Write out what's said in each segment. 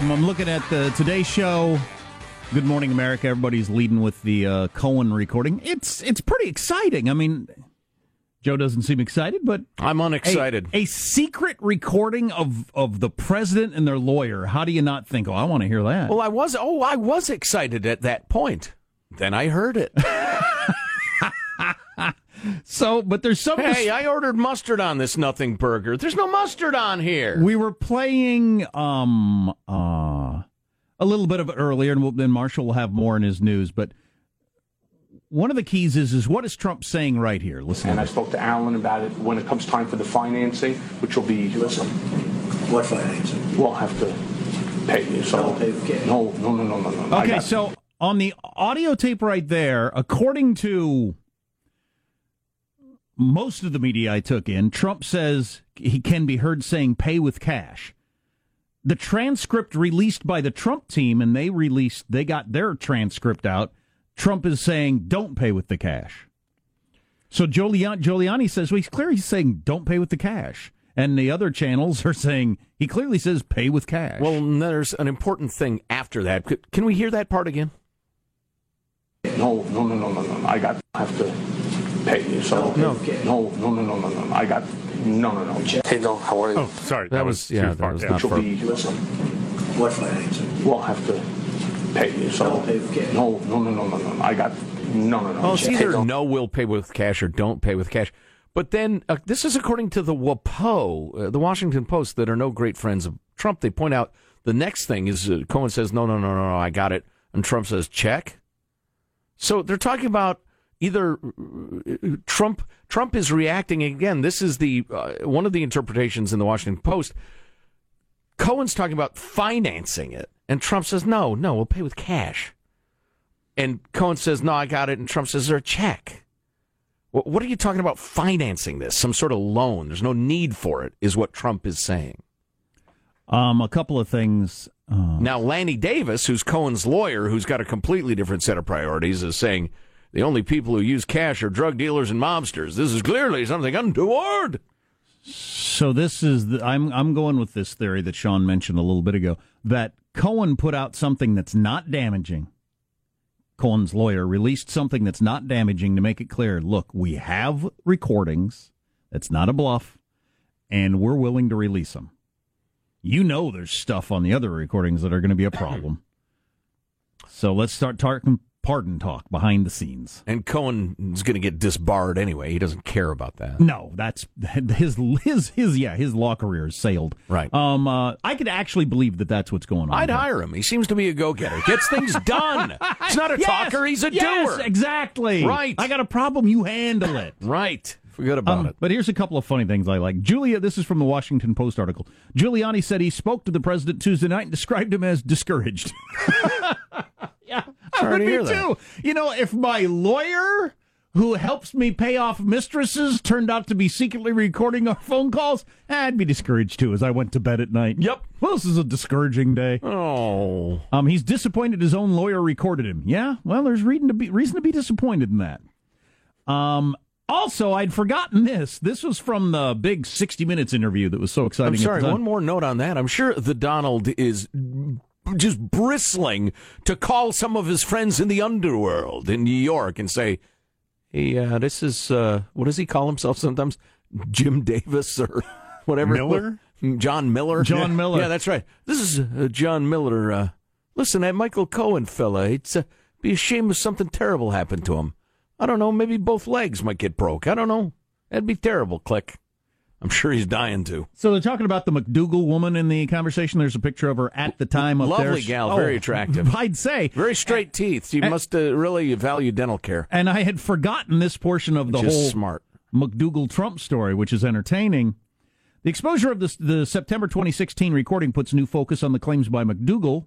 Um, I'm looking at the Today Show. Good Morning America. Everybody's leading with the uh, Cohen recording. It's it's pretty exciting. I mean, Joe doesn't seem excited, but I'm unexcited. A, a secret recording of of the president and their lawyer. How do you not think? Oh, I want to hear that. Well, I was. Oh, I was excited at that point. Then I heard it. so, but there's some. Hey, I ordered mustard on this nothing burger. There's no mustard on here. We were playing um uh a little bit of it earlier, and we'll, then Marshall will have more in his news. But one of the keys is is what is Trump saying right here? Listen. And I spoke to Alan about it when it comes time for the financing, which will be. Listen, what financing? We'll have to pay you. So Don't pay no, no, no, no, no, no. Okay, so on the audio tape right there, according to most of the media I took in, Trump says he can be heard saying pay with cash. The transcript released by the Trump team, and they released, they got their transcript out. Trump is saying don't pay with the cash. So Giuliani, Giuliani says, well, he's clearly saying don't pay with the cash. And the other channels are saying he clearly says pay with cash. Well, there's an important thing after that. Can we hear that part again? no, no, no, no, no, no. I got have to pay you. So Don't pay with cash. no, no, no, no, no, no. I got no, no, no. Hey, no, how are you? Oh, sorry. That was- too yeah, that far. was Yeah. not- Which will for- be. Listen, what financing? We'll have to pay you. So Don't pay with cash. no, no, no, no, no, no. I got no, no, no. Well, it's either don't- no, we'll pay with cash or don't pay with cash. But then uh, this is according to the WAPO, uh, the Washington Post, that are no great friends of Trump. They point out the next thing is uh, Cohen says, no, no, no, no, no, I got it. And Trump says, check. So they're talking about either uh, Trump Trump is reacting again. This is the uh, one of the interpretations in the Washington Post. Cohen's talking about financing it, and Trump says, no, no, we'll pay with cash. And Cohen says, no, I got it. And Trump says, is there a check? What are you talking about financing this? Some sort of loan. There's no need for it, is what Trump is saying. um, a couple of things. Uh, Now, Lanny Davis, who's Cohen's lawyer, who's got a completely different set of priorities, is saying the only people who use cash are drug dealers and mobsters. This is clearly something untoward. So this is the, I'm I'm going with this theory that Sean mentioned a little bit ago that Cohen put out something that's not damaging. Cohen's lawyer released something that's not damaging to make it clear. Look, we have recordings. It's not a bluff, and we're willing to release them. You know, there's stuff on the other recordings that are going to be a problem. so let's start talking pardon talk behind the scenes. And Cohen is going to get disbarred anyway. He doesn't care about that. No, that's his his his yeah his law career is sailed. Right. Um. Uh, I could actually believe that that's what's going on. I'd hire him. He seems to be a go getter. Gets things done. He's not a Yes, talker, he's a yes, doer. Exactly. Right. I got a problem. You handle it. Right. Forget about Um, it. but here's a couple of funny things I like. Julia, this is from the Washington Post article. Giuliani said he spoke to the president Tuesday night and described him as discouraged. Yeah, I Sorry would to be hear that. too. You know, if my lawyer who helps me pay off mistresses turned out to be secretly recording our phone calls, I'd be discouraged too as I went to bed at night. Yep. Well, this is a discouraging day. Oh. Um, he's disappointed his own lawyer recorded him. Yeah, well, there's reason to be reason to be disappointed in that. Um, also, I'd forgotten this. This was from the big 60 Minutes interview that was so exciting. I'm sorry, one more note on that. I'm sure the Donald is just bristling to call some of his friends in the underworld in New York and say, hey, uh, this is, uh, what does he call himself sometimes? Jim Davis or whatever. Miller? John Miller. John Yeah. Miller. Yeah, that's right. This is uh, John Miller. Uh, listen, that Michael Cohen fella, it's uh, be a shame if something terrible happened to him. I don't know, maybe both legs might get broke. I don't know. That'd be terrible, Click. I'm sure he's dying to. So they're talking about the McDougal woman in the conversation. There's a picture of her at the time up there. Lovely gal, very Oh, attractive. I'd say. Very straight teeth. She must uh, really value dental care. And I had forgotten this portion of the is whole smart. McDougal Trump story, which is entertaining. The exposure of this, the September 2016 recording puts new focus on the claims by McDougal,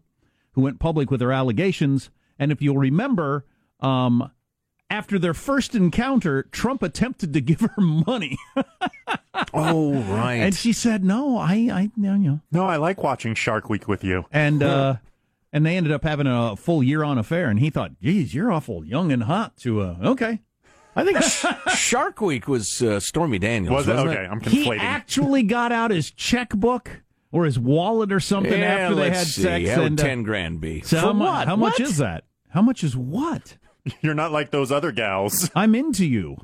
who went public with her allegations. And if you'll remember, um, after their first encounter, Trump attempted to give her money, Oh, right. and she said, "No, I, I, no, no." No, I like watching Shark Week with you. And uh, and they ended up having a full year-on affair. And he thought, "Geez, you're awful young and hot." To uh, okay, I think Shark Week was uh, Stormy Daniels. Was it? wasn't Okay, I'm conflating. he actually got out his checkbook or his wallet or something Yeah, after they let's had see. sex. How and, uh, ten grand be? so For how, mu- what? how much What? is that? How much is what? You're not like those other gals. I'm into you.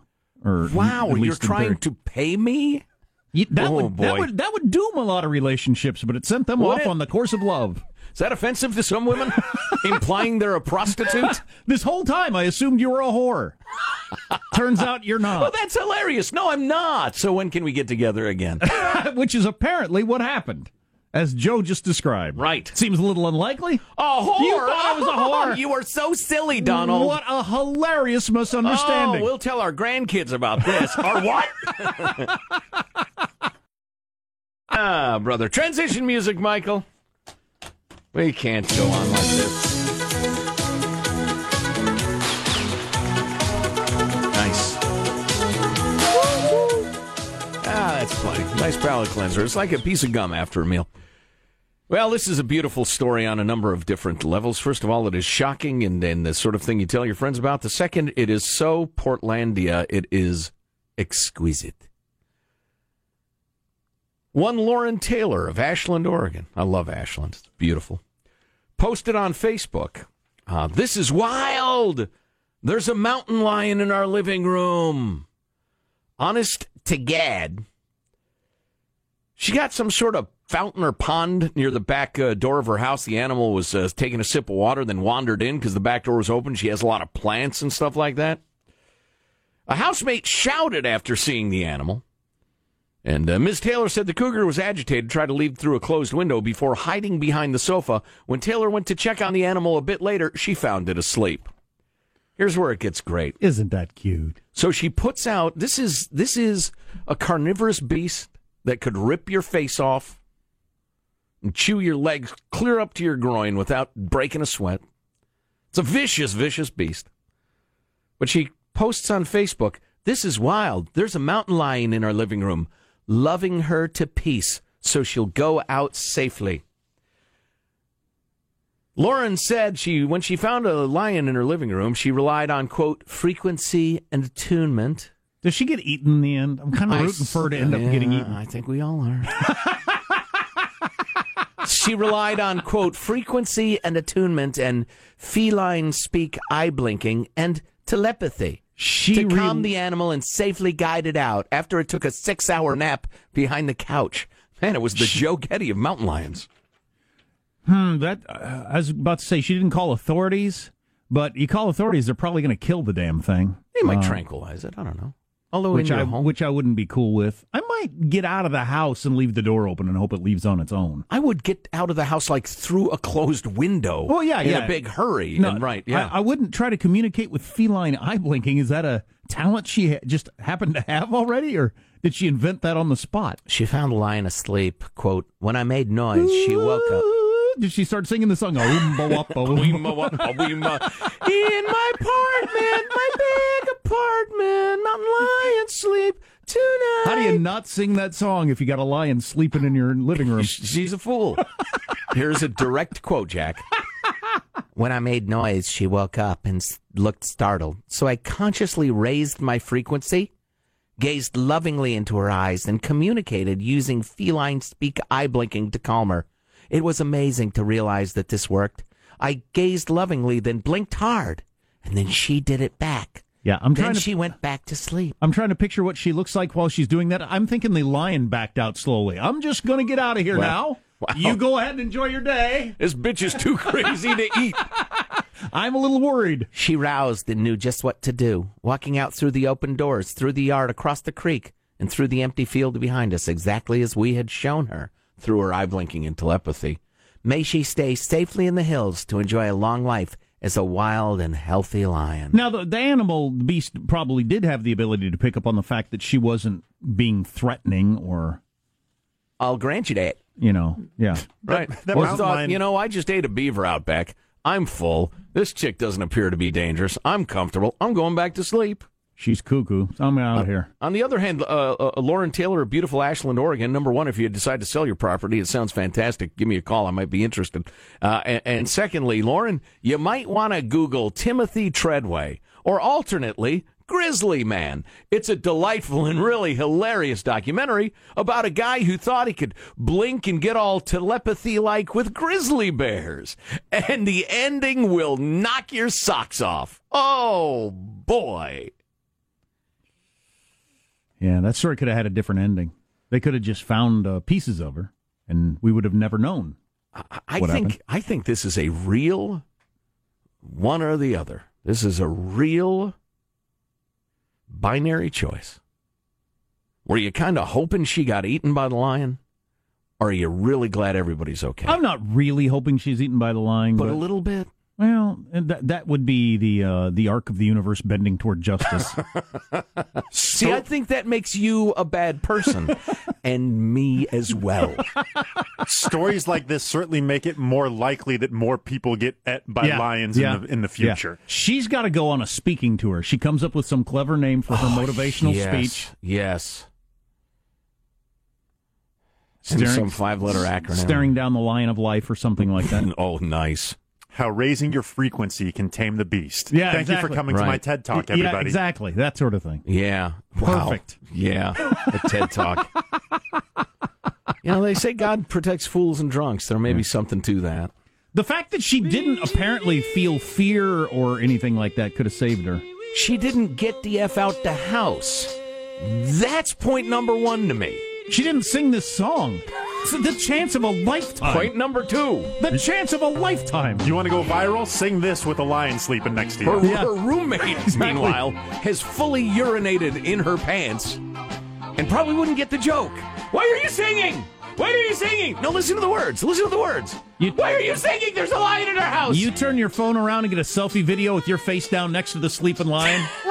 Or Wow, at you're trying to pay me? You- that Oh, would that would that would doom a lot of relationships, but it sent them Would off it? on the course of love. Is that offensive to some women? Implying they're a prostitute? This whole time, I assumed you were a whore. Turns out you're not. Well, that's hilarious. No, I'm not. So when can we get together again? which is apparently what happened, as Joe just described. Right. Seems a little unlikely. A whore? You thought I was a whore. You are so silly, Donald. What a hilarious misunderstanding. Oh, we'll tell our grandkids about this. Our what? ah, brother. Transition music, Michael. We can't go on like this. Nice. Ah, that's funny. Nice palate cleanser. It's like a piece of gum after a meal. Well, this is a beautiful story on a number of different levels. First of all, it is shocking and, and the sort of thing you tell your friends about. The second, it is so Portlandia, it is exquisite. One Lauren Taylor of Ashland, Oregon. I love Ashland. It's beautiful. Posted on Facebook. Uh, this is wild. There's a mountain lion in our living room. Honest to Gad, she got some sort of fountain or pond near the back uh, door of her house. The animal was uh, taking a sip of water, then wandered in because the back door was open. She has a lot of plants and stuff like that. A housemate shouted after seeing the animal. And uh, Ms. Taylor said the cougar was agitated, tried to leave through a closed window before hiding behind the sofa. When Taylor went to check on the animal a bit later, she found it asleep. Here's where it gets great. Isn't that cute? So she puts out this is this is a carnivorous beast that could rip your face off chew your legs clear up to your groin without breaking a sweat. It's a vicious, vicious beast. But she posts on Facebook, this is wild. There's a mountain lion in our living room, loving her to peace, so she'll go out safely. Lauren said she when she found a lion in her living room, she relied on quote frequency and attunement. Does she get eaten in the end? I'm kind of I rooting for her to end up getting eaten. I think we all are. she relied on quote frequency and attunement and feline speak eye blinking and telepathy She to re- calm the animal and safely guide it out after it took a six hour nap behind the couch. Man, it was the Joe Getty of mountain lions. Hmm, that uh, I was about to say she didn't call authorities, but you call authorities, they're probably going to kill the damn thing. They might Uh, tranquilize it. I don't know. Although which I home, which I wouldn't be cool with. I might get out of the house and leave the door open and hope it leaves on its own. I would get out of the house like through a closed window. Oh, yeah, in yeah. a big hurry. and right, yeah. I, I wouldn't try to communicate with feline eye blinking. Is that a talent she ha- just happened to have already, or did she invent that on the spot? She found the lion asleep. Quote, when I made noise, she woke up. Did she start singing the song? Oomba wappa oomba? In my apartment, my big apartment, mountain lion sleep tonight. How do you not sing that song if you got a lion sleeping in your living room? She's a fool. Here's a direct quote, Jack. When I made noise, she woke up and looked startled. So I consciously raised my frequency, gazed lovingly into her eyes, and communicated using feline speak eye blinking to calm her. It was amazing to realize that this worked. I gazed lovingly, then blinked hard, and then she did it back. Yeah, I'm Then trying to. she went back to sleep. I'm trying to picture what she looks like while she's doing that. I'm thinking the lion backed out slowly. I'm just going to get out of here Well, now. wow. You go ahead and enjoy your day. This bitch is too crazy to eat. I'm a little worried. She roused and knew just what to do, walking out through the open doors, through the yard, across the creek, and through the empty field behind us, exactly as we had shown her through her eye blinking and telepathy. May she stay safely in the hills to enjoy a long life as a wild and healthy lion. Now, the, the animal, the beast, probably did have the ability to pick up on the fact that she wasn't being threatening or, I'll grant you that. you know, yeah. Right. that Or mountain thought, lion- you know, I just ate a beaver out back. I'm full. This chick doesn't appear to be dangerous. I'm comfortable. I'm going back to sleep. She's cuckoo. I'm out of here. On the other hand, uh, uh, Lauren Taylor of beautiful Ashland, Oregon. Number one, if you decide to sell your property, it sounds fantastic. Give me a call. I might be interested. Uh, and, and secondly, Lauren, you might want to Google Timothy Treadway or alternately Grizzly Man. It's a delightful and really hilarious documentary about a guy who thought he could blink and get all telepathy like with grizzly bears. And the ending will knock your socks off. Oh, boy. Yeah, that story could have had a different ending. They could have just found uh, pieces of her, and we would have never known. I, I think happened? I think this is a real one or the other. This is a real binary choice. Were you kind of hoping she got eaten by the lion? Or are you really glad everybody's okay? I'm not really hoping she's eaten by the lion, but but, a little bit. Well, that that would be the uh, the arc of the universe bending toward justice. See, I think that makes you a bad person, and me as well. Stories like this certainly make it more likely that more people get et by Yeah, lions yeah, in the in the yeah. future. She's got to go on a speaking tour. She comes up with some clever name for her motivational Oh, yes, speech. Yes. And some five-letter acronym. Staring down the line of life or something like that. Oh, nice. How raising your frequency can tame the beast. Yeah, Thank you for exactly. coming to my TED Talk, everybody. yeah, everybody. exactly. That sort of thing. Yeah. Wow. Perfect. Yeah. A TED Talk. you know, they say God protects fools and drunks. There may be something to that. The fact that she didn't apparently feel fear or anything like that could have saved her. She didn't get the F out the house. That's point number one to me. She didn't sing this song. It's the chance of a lifetime. Point number two. The chance of a lifetime. You want to go viral? Sing this with a lion sleeping next to Her, you. her roommate, meanwhile, has fully urinated in her pants and probably wouldn't get the joke. Why are you singing? Why are you singing? No, listen to the words. Listen to the words. You- Why are you singing? There's a lion in our house. You turn your phone around and get a selfie video with your face down next to the sleeping lion.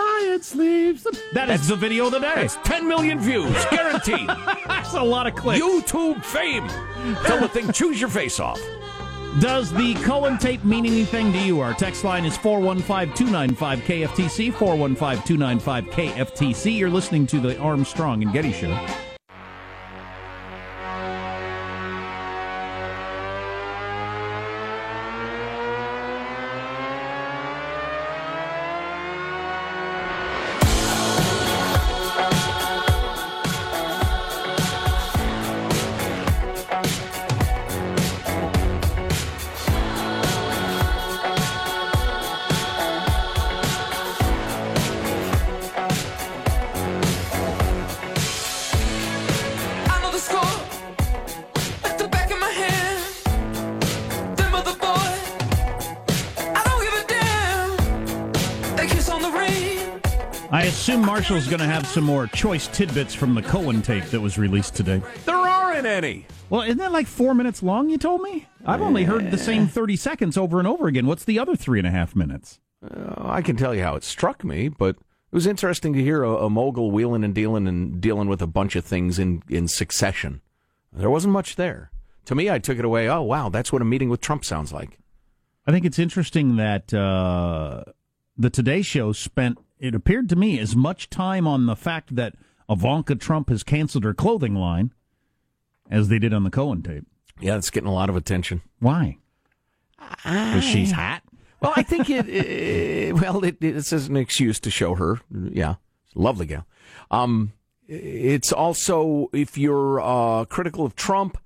sleeps. That is the video of the day. That's 10 million views, guaranteed. That's a lot of clicks. YouTube fame. Tell the thing, choose your face off. Does the Cohen tape mean anything to you? Our text line is 415 295 KFTC, 415 295 KFTC. You're listening to the Armstrong and Getty Show. Assume Marshall's going to have some more choice tidbits from the Cohen tape that was released today. There aren't any. Well, isn't that like four minutes long, you told me? I've only heard the same 30 seconds over and over again. What's the other three and a half minutes? Uh, I can tell you how it struck me, but it was interesting to hear a, a mogul wheeling and dealing and dealing with a bunch of things in, in succession. There wasn't much there. To me, I took it away. Oh, wow, that's what a meeting with Trump sounds like. I think it's interesting that uh, the Today Show spent, it appeared to me, as much time on the fact that Ivanka Trump has canceled her clothing line as they did on the Cohen tape. Yeah, it's getting a lot of attention. Why? Because she's hot. Well, I think it. it well, it, it's an excuse to show her. Yeah, lovely gal. Um, it's also if you're uh, critical of Trump,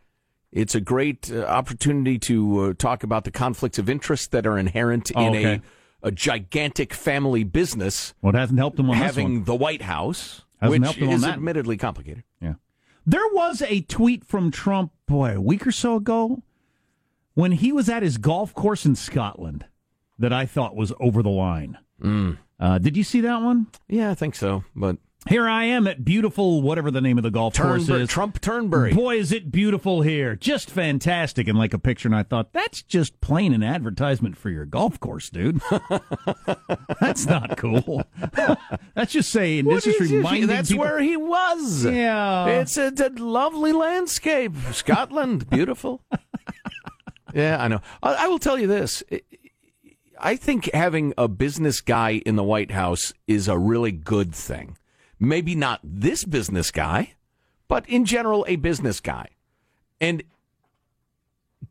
it's a great uh, opportunity to uh, talk about the conflicts of interest that are inherent Oh, in okay. a, a gigantic family business Well, it hasn't helped him on this having the White House, Hasn't which helped him on is admittedly complicated. Yeah. There was a tweet from Trump, boy, a week or so ago, when he was at his golf course in Scotland that I thought was over the line. Uh, did you see that one? Yeah, I think so. But Here I am at beautiful, whatever the name of the golf course is. Trump Turnberry. Boy, is it beautiful here. Just fantastic. And like a picture, and I thought, that's just plain an advertisement for your golf course, dude. that's not cool. that's just saying, this is What is reminding That's people. where he was. Yeah. It's a, a lovely landscape. Scotland, beautiful. yeah, I know. I, I will tell you this. I think having a business guy in the White House is a really good thing. Maybe not this business guy, but in general, a business guy. And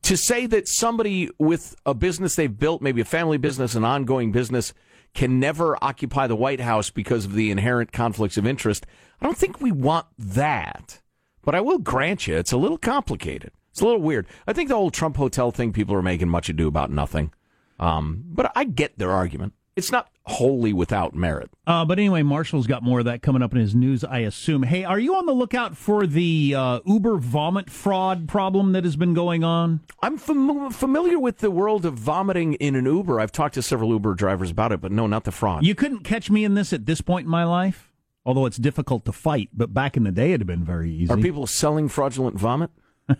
to say that somebody with a business they've built, maybe a family business, an ongoing business, can never occupy the White House because of the inherent conflicts of interest. I don't think we want that. But I will grant you, it's a little complicated. It's a little weird. I think the whole Trump hotel thing, people are making much ado about nothing. Um, but I get their argument. It's not wholly without merit. Uh, but anyway, Marshall's got more of that coming up in his news, I assume. Hey, are you on the lookout for the uh, Uber vomit fraud problem that has been going on? I'm fam- familiar with the world of vomiting in an Uber. I've talked to several Uber drivers about it, but no, not the fraud. You couldn't catch me in this at this point in my life, although it's difficult to fight. But back in the day, it had been very easy. Are people selling fraudulent vomit?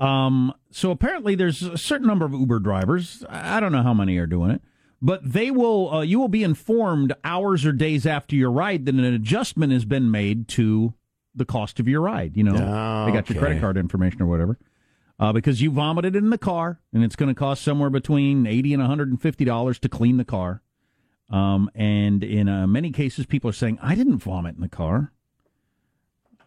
Um, so apparently, there's a certain number of Uber drivers. I don't know how many are doing it, but they will. Uh, you will be informed hours or days after your ride that an adjustment has been made to the cost of your ride. You know, Oh, they got your credit card information or whatever. Uh, because you vomited in the car, and it's going to cost somewhere between eighty and one hundred and fifty dollars to clean the car. Um, and in uh, many cases, people are saying, "I didn't vomit in the car."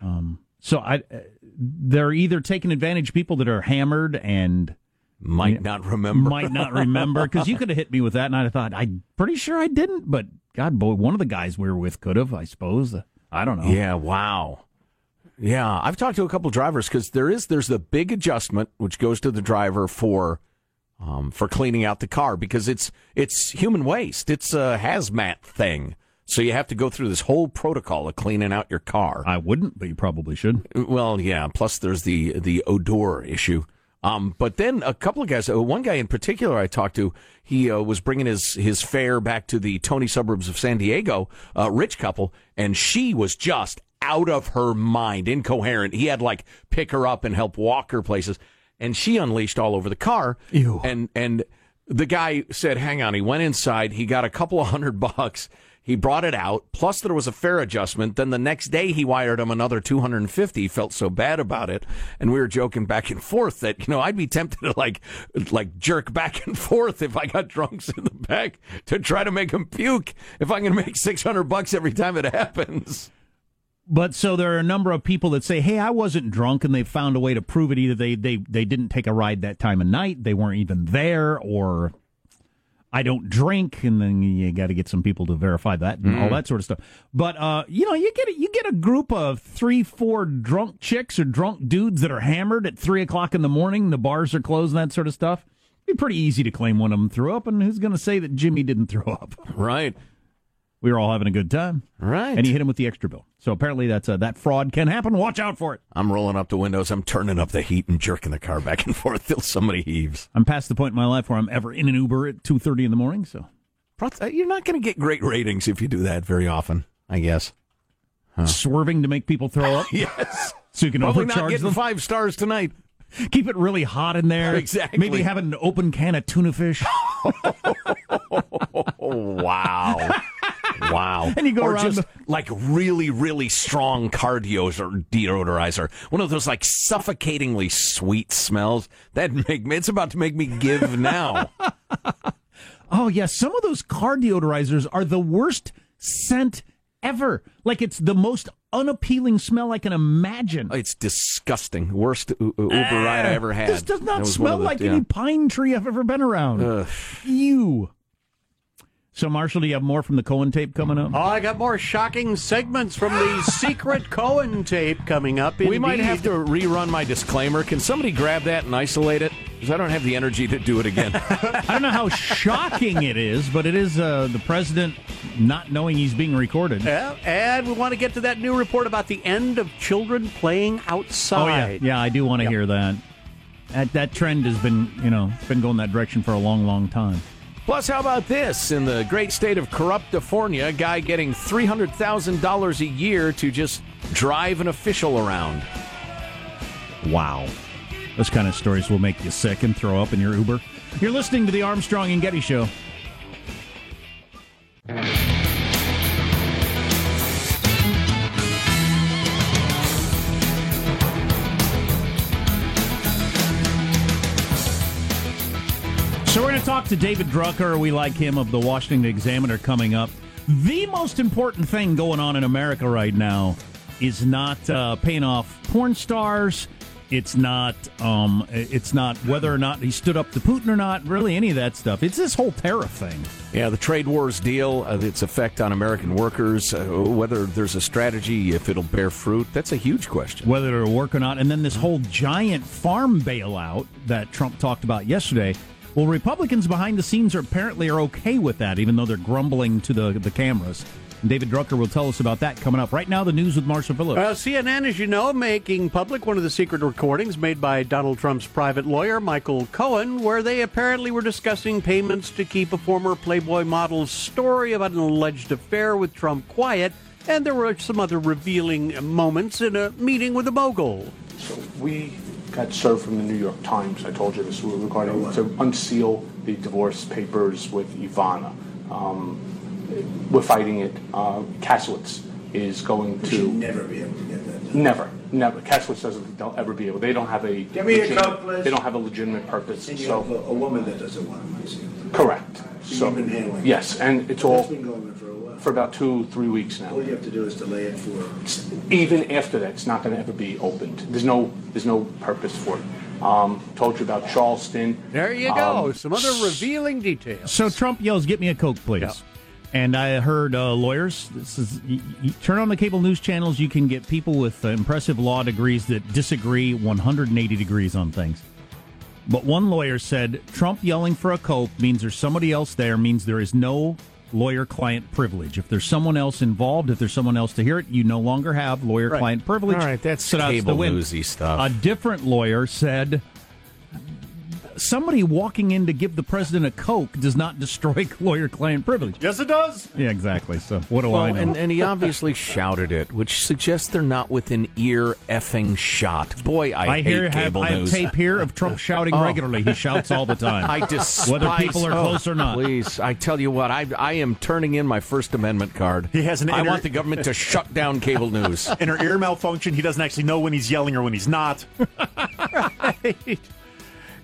Um, so I, uh, they're either taking advantage of people that are hammered and Might not remember. might not remember because you could have hit me with that, and I'd have thought I'm pretty sure I didn't. But God, boy, one of the guys we were with could have, I suppose. I don't know. Yeah, wow. Yeah, I've talked to a couple drivers because there is there's the big adjustment which goes to the driver for um, for cleaning out the car because it's it's human waste. It's a hazmat thing, so you have to go through this whole protocol of cleaning out your car. I wouldn't, but you probably should. Well, yeah. Plus, there's the the odor issue. Um, but then a couple of guys, uh, one guy in particular I talked to, he uh, was bringing his his fare back to the Tony suburbs of San Diego, uh, rich couple, and she was just out of her mind, incoherent. He had like pick her up and help walk her places, and she unleashed all over the car. Ew. And and the guy said, "Hang on." He went inside. He got a couple of hundred bucks. He brought it out. Plus, there was a fare adjustment. Then the next day, he wired him another two hundred and fifty. He felt so bad about it, and we were joking back and forth that you know I'd be tempted to like like jerk back and forth if I got drunks in the back to try to make him puke. If I'm going to make six hundred bucks every time it happens. But so there are a number of people that say, "Hey, I wasn't drunk," and they found a way to prove it. Either they they they didn't take a ride that time of night, they weren't even there, or I don't drink, and then you got to get some people to verify that and all that sort of stuff. But uh, you know, you get a, you get a group of three, four drunk chicks or drunk dudes that are hammered at three o'clock in the morning. The bars are closed and that sort of stuff. It'd be pretty easy to claim one of them threw up, and who's going to say that Jimmy didn't throw up? Right. We were all having a good time, Right. and he hit him with the extra bill. So apparently, that's uh, that fraud can happen. Watch out for it. I'm rolling up the windows. I'm turning up the heat and jerking the car back and forth till somebody heaves. I'm past the point in my life where I'm ever in an Uber at two thirty in the morning. So uh, You're not going to get great ratings if you do that very often, I guess. swerving to make people throw up, Yes. so you can Probably not overcharge getting them. five stars tonight. Keep it really hot in there. Exactly. Maybe have an open can of tuna fish. Oh, wow. Wow. And you go or around just the- like really, really strong car deos or deodorizer. One of those like suffocatingly sweet smells. That make me, it's about to make me give now. oh yeah, some of those car deodorizers are the worst scent ever. Like it's the most unappealing smell I can imagine. it's disgusting. Worst U- U- Uber ride I ah, ever had. This does not smell the- like yeah. any pine tree I've ever been around. Ugh. Ew. So, Marshall, do you have more from the Cohen tape coming up? Oh, I got more shocking segments from the secret Cohen tape coming up. We might have to rerun my disclaimer. Can somebody grab that and isolate it? Because I don't have the energy to do it again. I don't know how shocking it is, but it is uh, the president not knowing he's being recorded. Yeah, and we want to get to that new report about the end of children playing outside. Oh yeah, outside. yeah, I do want to hear that. That that trend has been, you know, it's been going that direction for a long, long time. Plus, how about this? In the great state of Corruptifornia, a guy getting $300,000 a year to just drive an official around. Wow, those kind of stories will make you sick and throw up in your Uber. You're listening to the Armstrong and Getty Show. So we're going to talk to David Drucker. We like him of the Washington Examiner coming up. The most important thing going on in America right now is not uh, paying off porn stars. It's not. Um, it's not whether or not he stood up to Putin or not. Really, any of that stuff. It's this whole tariff thing. Yeah, the trade wars deal, uh, its effect on American workers, uh, whether there's a strategy, if it'll bear fruit, that's a huge question. whether it'll work or not. And then this whole giant farm bailout that Trump talked about yesterday. Well, Republicans behind the scenes are apparently are okay with that, even though they're grumbling to the the cameras. And David Drucker will tell us about that coming up. Right now, the news with Marshall Phillips. Uh, well, CNN, as you know, making public one of the secret recordings made by Donald Trump's private lawyer, Michael Cohen, where they apparently were discussing payments to keep a former Playboy model's story about an alleged affair with Trump quiet. And there were some other revealing moments in a meeting with the mogul. So we got served from the New York Times. I told you this regarding to unseal the divorce papers with Ivana. Um, we're fighting it. Uh, Kasowitz is going We should to never be able to get that done. never, never. Kasowitz doesn't. They'll ever be able. They don't have a. Give me a legitimate- Coke, please. They don't have a legitimate purpose. And you So have a, a woman that doesn't want to see correct. So So you've been handling it. yes, and it's That's all been going on for a while. for about two, three weeks now. All you have to do is delay it for, even after that, it's not going to ever be opened. There's no, there's no purpose for it. Um, told you about Charleston. There you go. Um, some other revealing details. So Trump yells, "Get me a Coke, please." And I heard uh, lawyers. This is you, you turn on the cable news channels. You can get people with uh, impressive law degrees that disagree 180 degrees on things. But one lawyer said Trump yelling for a Coke means there's somebody else there. Means there is no lawyer-client privilege. If there's someone else involved, if there's someone else to hear it, you no longer have lawyer-client privilege. All right, that's So cable the win. newsy stuff. A different lawyer said somebody walking in to give the president a Coke does not destroy lawyer client privilege. Yes, it does. Yeah, exactly. So what do I Well, know? and, and he obviously shouted it, which suggests they're not within ear effing shot. Boy, I, I hate hear have, cable I have tape here of Trump shouting oh. regularly. He shouts all the time. I despise Whether people are oh, close or not. Please, I tell you what, I I am turning in my First Amendment card. He has an I want the government to shut down cable news. In her ear malfunction, he doesn't actually know when he's yelling or when he's not.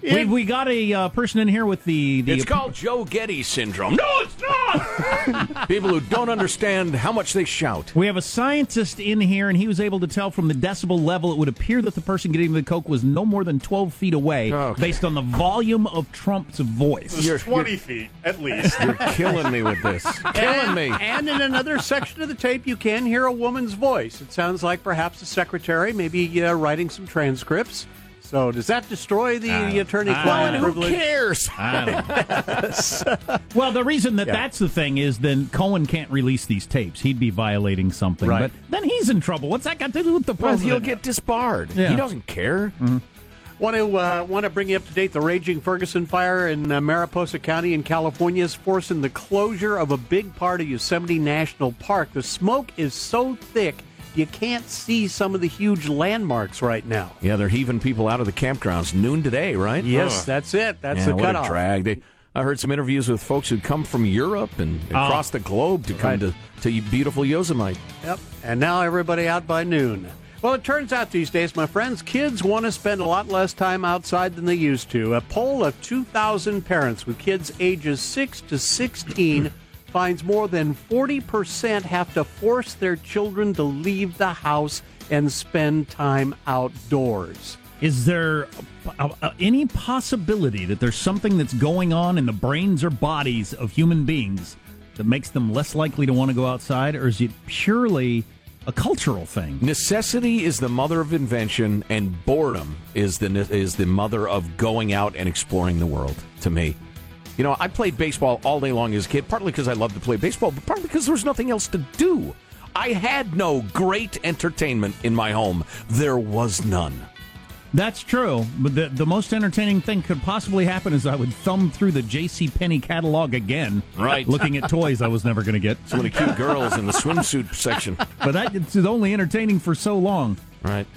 We, we got a uh, person in here with the, the It's called Joe Getty syndrome. No, it's not. People who don't understand how much they shout. We have a scientist in here, and he was able to tell from the decibel level it would appear that the person getting the coke was no more than 12 feet away Okay. based on the volume of Trump's voice. You're- 20 feet, at least. You're killing me with this. Killing me. And in another section of the tape, you can hear a woman's voice. It sounds like perhaps a secretary, maybe uh, writing some transcripts. So does that destroy the I- attorney I- client Who cares? I don't know. well, the reason that Yeah. that's the thing is then Cohen can't release these tapes. He'd be violating something. Right. But then he's in trouble. What's that got to do with the Well, he'll get disbarred. Yeah. He doesn't care. Want to uh, want to bring you up to date? The raging Ferguson fire in uh, Mariposa County in California is forcing the closure of a big part of Yosemite National Park. The smoke is so thick you can't see some of the huge landmarks right now. Yeah, they're heaving people out of the campgrounds noon today, right? Yes, Ugh. that's it. That's yeah, the what cutoff. a drag. They, I heard some interviews with folks who'd come from Europe and oh. across the globe to come Right. to, to beautiful Yosemite. Yep. And now everybody out by noon. Well, it turns out these days, my friends, kids want to spend a lot less time outside than they used to. A poll of 2,000 parents with kids ages 6 to 16 finds more than 40% have to force their children to leave the house and spend time outdoors. Is there uh, uh, any possibility that there's something that's going on in the brains or bodies of human beings that makes them less likely to want to go outside, or is it purely a cultural thing? Necessity is the mother of invention, and boredom is the is the mother of going out and exploring the world. To me, you know, I played baseball all day long as a kid, partly because I loved to play baseball, but partly because there was nothing else to do. I had no great entertainment in my home. There was none. That's true, but the, the most entertaining thing could possibly happen is I would thumb through the J.C. Penney catalog again, Right. looking at toys I was never going to get. Some of the cute girls in the swimsuit section. But that it's only entertaining for so long. Right.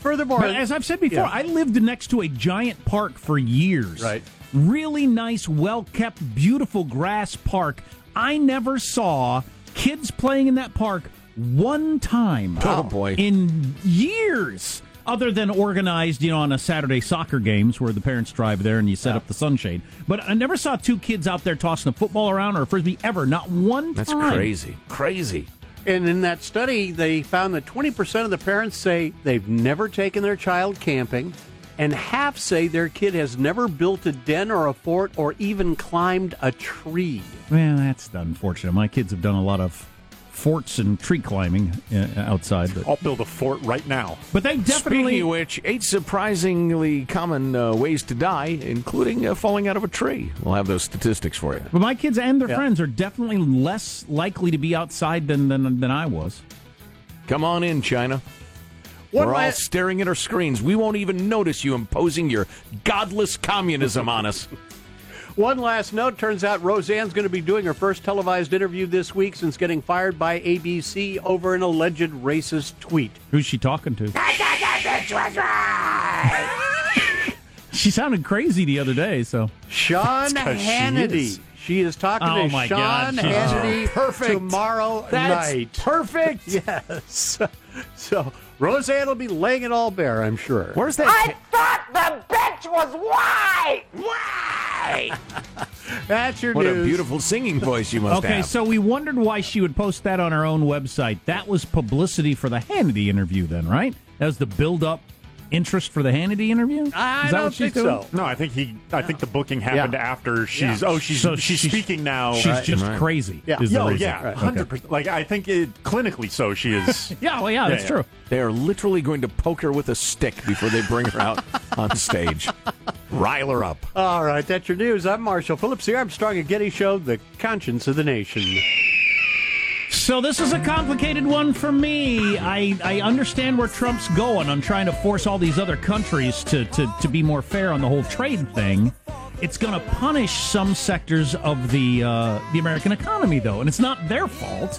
Furthermore, But as I've said before, Yeah. I lived next to a giant park for years. Right. Really nice, well kept, beautiful grass park. I never saw kids playing in that park one time. Oh, boy. In years. Other than organized, you know, on a Saturday soccer games where the parents drive there and you set up the sunshade. But I never saw two kids out there tossing a football around or a frisbee ever. Not one That's time. crazy. Crazy. And in that study, they found that 20% of the parents say they've never taken their child camping, and half say their kid has never built a den or a fort or even climbed a tree. Well, that's unfortunate. My kids have done a lot of forts and tree climbing uh, outside, but I'll build a fort right now. but they definitely. Speaking of which, eight surprisingly common uh, ways to die, including uh, falling out of a tree. We'll have those statistics for you. But my kids and their Yeah. friends are definitely less likely to be outside than than, than I was. Come on in, China. One We're all la- staring at our screens. We won't even notice you imposing your godless communism on us. One last note turns out Roseanne's going to be doing her first televised interview this week since getting fired by ABC over an alleged racist tweet. Who's she talking to? she sounded crazy the other day. So Sean 'cause she Hannity. is. She is talking Oh to my Sean God, she's Hannity perfect. tomorrow That's night. perfect. Yes. So Roseanne will be laying it all bare, I'm sure. Where's that? I thought the bench was wide. Why? That's your what news. a beautiful singing voice you must have. okay, have. so we wondered why she would post that on her own website. That was publicity for the Hannity interview, then, right? That was the build-up interest for the Hannity interview. I Is that don't what she's think doing? so. No, I think he. I think the booking happened Yeah. after she's. Yeah. Oh, she's So she's, she's- speaking now. She's just Right. crazy. Yeah. is the oh, Yo, reason. yeah, Right, hundred okay. percent. Like I think it clinically so she is. Yeah, well, yeah, that's yeah. true. They are literally going to poke her with a stick before they bring her out on stage. Rile her up. All right, that's your news. I'm Marshall Phillips, the Armstrong and Getty Show, the conscience of the nation. So this is a complicated one for me. I, I understand where Trump's going on trying to force all these other countries to, to, to be more fair on the whole trade thing. It's going to punish some sectors of the uh, the American economy, though, and it's not their fault.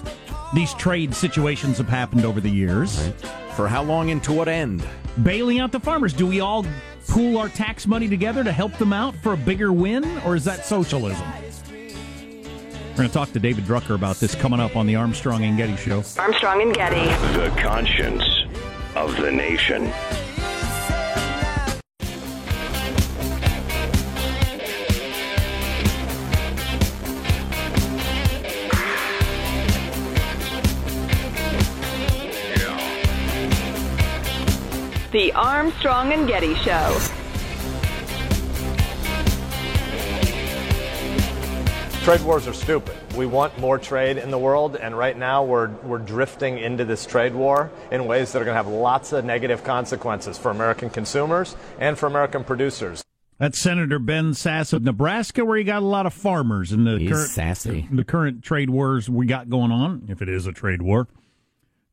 These trade situations have happened over the years. For how long and to what end? Bailing out the farmers. Do we all pool our tax money together to help them out for a bigger win, or is that socialism? We're going to talk to David Drucker about this coming up on the Armstrong and Getty Show. Armstrong and Getty. The conscience of the nation. The Armstrong and Getty Show. Trade wars are stupid. We want more trade in the world, and right now we're, we're drifting into this trade war in ways that are going to have lots of negative consequences for American consumers and for American producers. That's Senator Ben Sasse of Nebraska, where you got a lot of farmers in the He's current sassy. the current trade wars we got going on. If it is a trade war,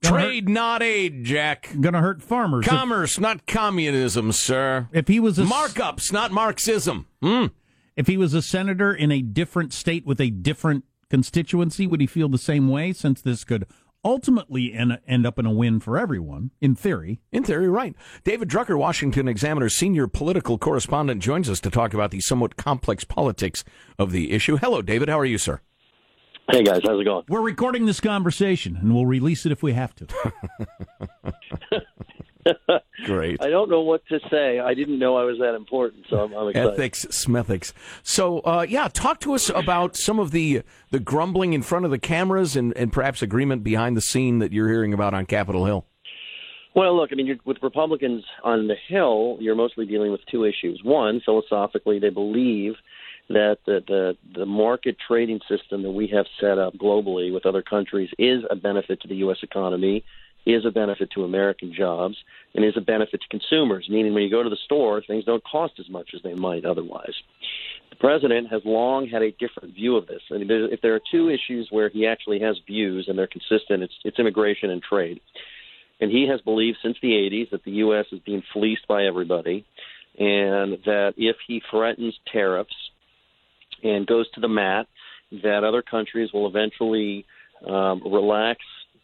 Gonna Trade, not aid, Jack. gonna hurt farmers. If- Commerce, not communism, sir. If, he was a Markups, not Marxism. Hmm. If he was a senator in a different state with a different constituency, would he feel the same way? Since this could ultimately end, end up in a win for everyone, in theory. In theory, right. David Drucker, Washington Examiner senior political correspondent, joins us to talk about the somewhat complex politics of the issue. Hello, David. How are you, sir? Hey guys, how's it going? We're recording this conversation, and we'll release it if we have to. Great. I don't know what to say. I didn't know I was that important, so I'm, I'm excited. Ethics, smethics. So, uh, yeah, talk to us about some of the the grumbling in front of the cameras and, and perhaps agreement behind the scene that you're hearing about on Capitol Hill. Well, look, I mean, you're, with Republicans on the Hill, you're mostly dealing with two issues. One, philosophically, they believe that the, the the market trading system that we have set up globally with other countries is a benefit to the U.S. economy, is a benefit to American jobs, and is a benefit to consumers. Meaning, when you go to the store, things don't cost as much as they might otherwise. The president has long had a different view of this. I mean, if there are two issues where he actually has views and they're consistent, it's, it's immigration and trade. And he has believed since the 80s that the U.S. is being fleeced by everybody, and that if he threatens tariffs and goes to the mat, that other countries will eventually um, relax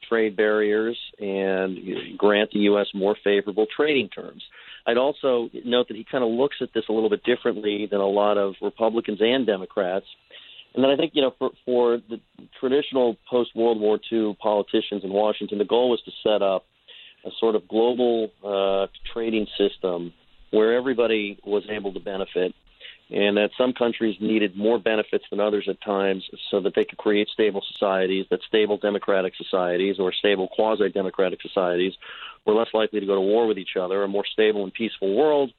trade barriers and grant the U.S. more favorable trading terms. I'd also note that he kind of looks at this a little bit differently than a lot of Republicans and Democrats. And then I think, you know, for, for the traditional post World War II politicians in Washington, the goal was to set up a sort of global uh, trading system where everybody was able to benefit and that some countries needed more benefits than others at times so that they could create stable societies, that stable democratic societies or stable quasi democratic societies were less likely to go to war with each other, a more stable and peaceful world.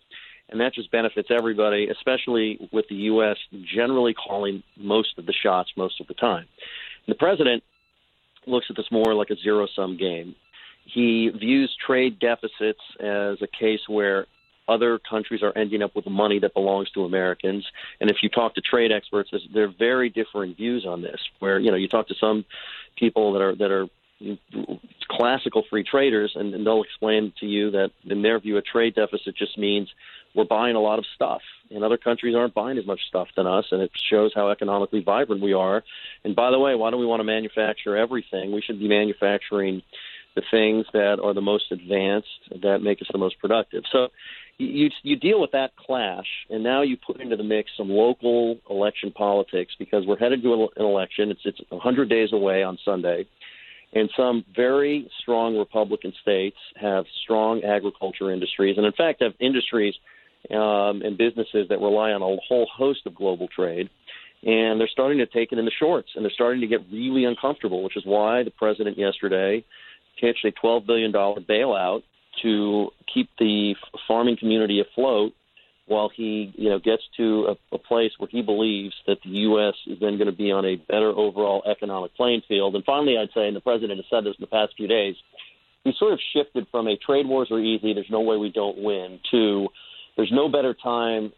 And that just benefits everybody, especially with the U.S. generally calling most of the shots most of the time. And the president looks at this more like a zero sum game. He views trade deficits as a case where other countries are ending up with money that belongs to Americans. And if you talk to trade experts, there are very differing views on this. Where you know you talk to some people that are that are classical free traders, and, and they'll explain to you that in their view, a trade deficit just means we're buying a lot of stuff, and other countries aren't buying as much stuff than us, and it shows how economically vibrant we are. And by the way, why do we want to manufacture everything? We should be manufacturing the things that are the most advanced that make us the most productive. So you you deal with that clash, and now you put into the mix some local election politics because we're headed to an election. It's it's 100 days away on Sunday, and some very strong Republican states have strong agriculture industries, and in fact have industries um, and businesses that rely on a whole host of global trade. And they're starting to take it in the shorts, and they're starting to get really uncomfortable, which is why the president yesterday pitched a $12 billion bailout to keep the farming community afloat while he you know gets to a, a place where he believes that the U.S. is then going to be on a better overall economic playing field. And finally, I'd say, and the president has said this in the past few days, he sort of shifted from a trade wars are easy, there's no way we don't win, to there's no better time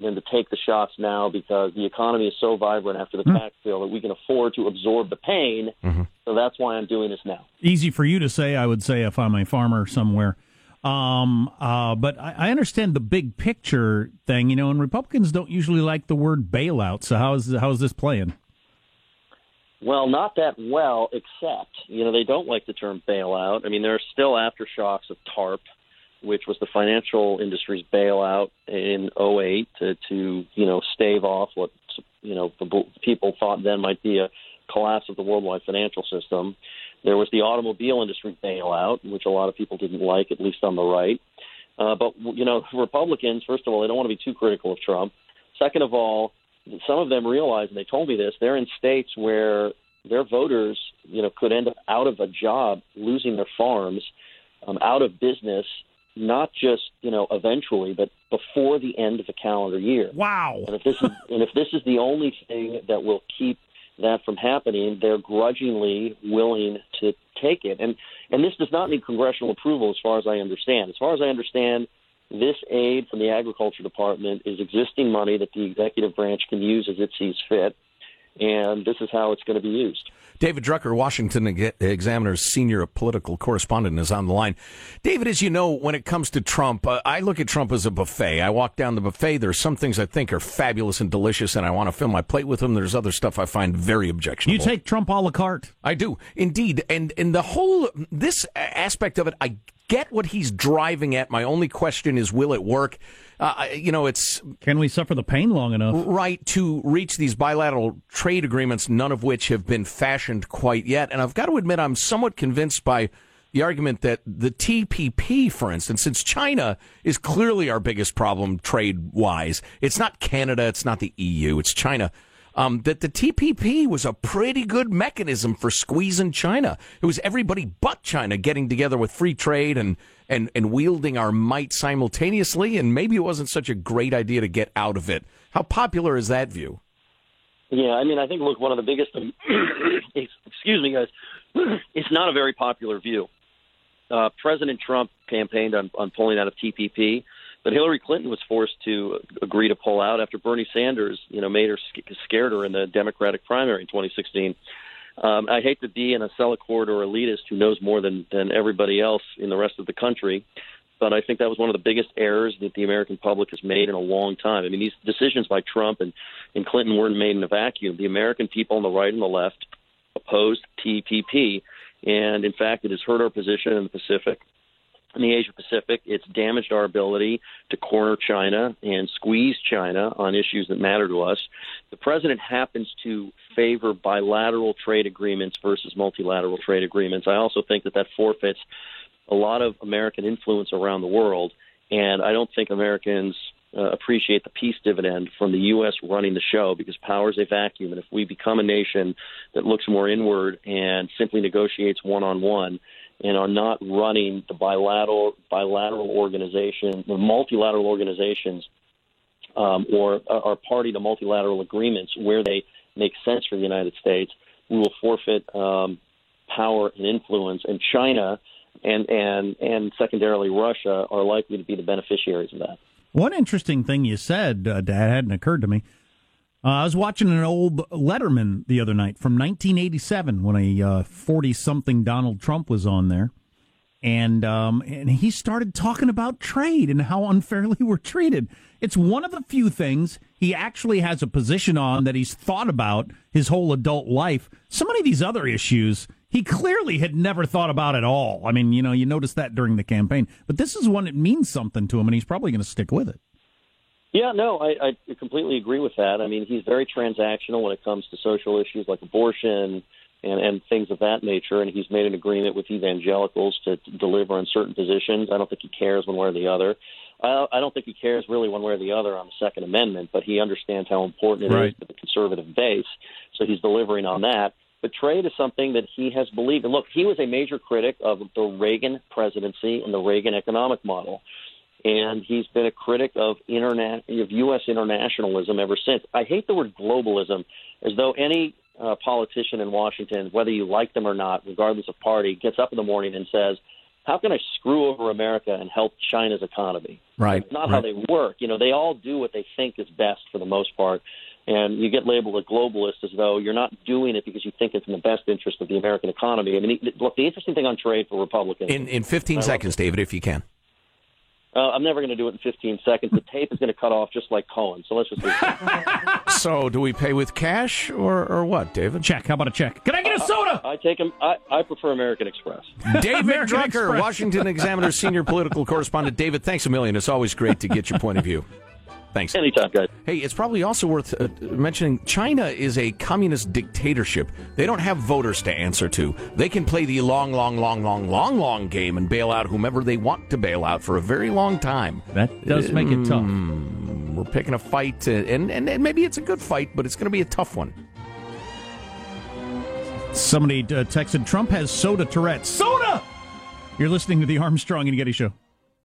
than to take the shots now because the economy is so vibrant after the mm-hmm. tax bill that we can afford to absorb the pain. Mm-hmm. So that's why I'm doing this now. Easy for you to say, I would say, if I'm a farmer somewhere. Um, uh, but I, I, understand the big picture thing, you know, and Republicans don't usually like the word bailout. So how is how is this playing? Well, not that well, except you know they don't like the term bailout. I mean, there are still aftershocks of TARP, which was the financial industry's bailout in 08 to, to you know stave off what you know the people thought then might be a collapse of the worldwide financial system. There was the automobile industry bailout, which a lot of people didn't like, at least on the right. Uh, but you know, Republicans, first of all, they don't want to be too critical of Trump. Second of all, some of them realize, and they told me this, they're in states where their voters, you know, could end up out of a job, losing their farms, um, out of business, not just you know eventually, but before the end of the calendar year. Wow! And if this is and if this is the only thing that will keep that from happening, they're grudgingly willing to take it. And and this does not need congressional approval, as far as I understand. As far as I understand, this aid from the Agriculture Department is existing money that the executive branch can use as it sees fit and this is how it's going to be used. David Drucker, Washington Examiner's senior political correspondent, is on the line. David, as you know, when it comes to Trump, uh, I look at Trump as a buffet. I walk down the buffet. There's some things I think are fabulous and delicious, and I want to fill my plate with them. There's other stuff I find very objectionable. You take Trump a la carte. I do, indeed. And, and the whole, this aspect of it, I get what he's driving at. My only question is, will it work? Uh, you know, it's can we suffer the pain long enough, right, to reach these bilateral trade agreements, none of which have been fashioned quite yet. And I've got to admit, I'm somewhat convinced by the argument that the TPP, for instance, since China is clearly our biggest problem trade wise, it's not Canada, it's not the EU, it's China um, that the TPP was a pretty good mechanism for squeezing China. It was everybody but China getting together with free trade and, and, and wielding our might simultaneously, and maybe it wasn't such a great idea to get out of it. How popular is that view? Yeah, I mean, I think, look, one of the biggest, excuse me, guys, it's not a very popular view. Uh, President Trump campaigned on, on pulling out of TPP. But Hillary Clinton was forced to agree to pull out after Bernie Sanders, you know, made her scared her in the Democratic primary in 2016. Um, I hate to be an Acela corridor elitist who knows more than than everybody else in the rest of the country, but I think that was one of the biggest errors that the American public has made in a long time. I mean, these decisions by Trump and, and Clinton weren't made in a vacuum. The American people on the right and the left opposed TPP, and in fact, it has hurt our position in the Pacific in the Asia Pacific. It's damaged our ability to corner China and squeeze China on issues that matter to us. The president happens to favor bilateral trade agreements versus multilateral trade agreements. I also think that that forfeits a lot of American influence around the world. And I don't think Americans uh, appreciate the peace dividend from the U.S. running the show because power is a vacuum, and if we become a nation that looks more inward and simply negotiates one on one and are not running the bilateral bilateral organization, the multilateral organizations, um, or are party to multilateral agreements where they make sense for the United States, we will forfeit um, power and influence. And China and and and secondarily Russia are likely to be the beneficiaries of that. One interesting thing you said, uh, Dad, hadn't occurred to me. Uh, I was watching an old Letterman the other night from 1987 when a 40 uh, something Donald Trump was on there. And um, and he started talking about trade and how unfairly we're treated. It's one of the few things he actually has a position on that he's thought about his whole adult life. So many of these other issues he clearly had never thought about at all. I mean, you know, you noticed that during the campaign, but this is one that means something to him, and he's probably going to stick with it. Yeah, no, I, I completely agree with that. I mean, he's very transactional when it comes to social issues like abortion and, and things of that nature. And he's made an agreement with evangelicals to, to deliver on certain positions. I don't think he cares one way or the other. I, I don't think he cares really one way or the other on the Second Amendment, but he understands how important it right. is to the conservative base. So he's delivering on that. But trade is something that he has believed. And look, he was a major critic of the Reagan presidency and the Reagan economic model and he's been a critic of interna- of U.S. internationalism ever since. I hate the word globalism, as though any uh, politician in Washington, whether you like them or not, regardless of party, gets up in the morning and says, "How can I screw over America and help China's economy?" Right. It's not right. how they work. You know, they all do what they think is best for the most part. And you get labeled a globalist as though you're not doing it because you think it's in the best interest of the American economy. I mean, look, the interesting thing on trade for Republicans. In in 15 seconds, David, if you can. Uh, I'm never going to do it in 15 seconds. The tape is going to cut off just like Cohen. So let's just. so, do we pay with cash or, or what, David? Check. How about a check? Can I get a soda? I, I take him. I, I prefer American Express. David American Drucker, Express. Washington Examiner senior political correspondent. David, thanks a million. It's always great to get your point of view. Thanks. Anytime, guys. Hey, it's probably also worth uh, mentioning China is a communist dictatorship. They don't have voters to answer to. They can play the long, long, long, long, long, long game and bail out whomever they want to bail out for a very long time. That does make it tough. Mm, we're picking a fight, uh, and, and, and maybe it's a good fight, but it's going to be a tough one. Somebody uh, texted Trump has soda Tourette. Soda! You're listening to the Armstrong and Getty Show.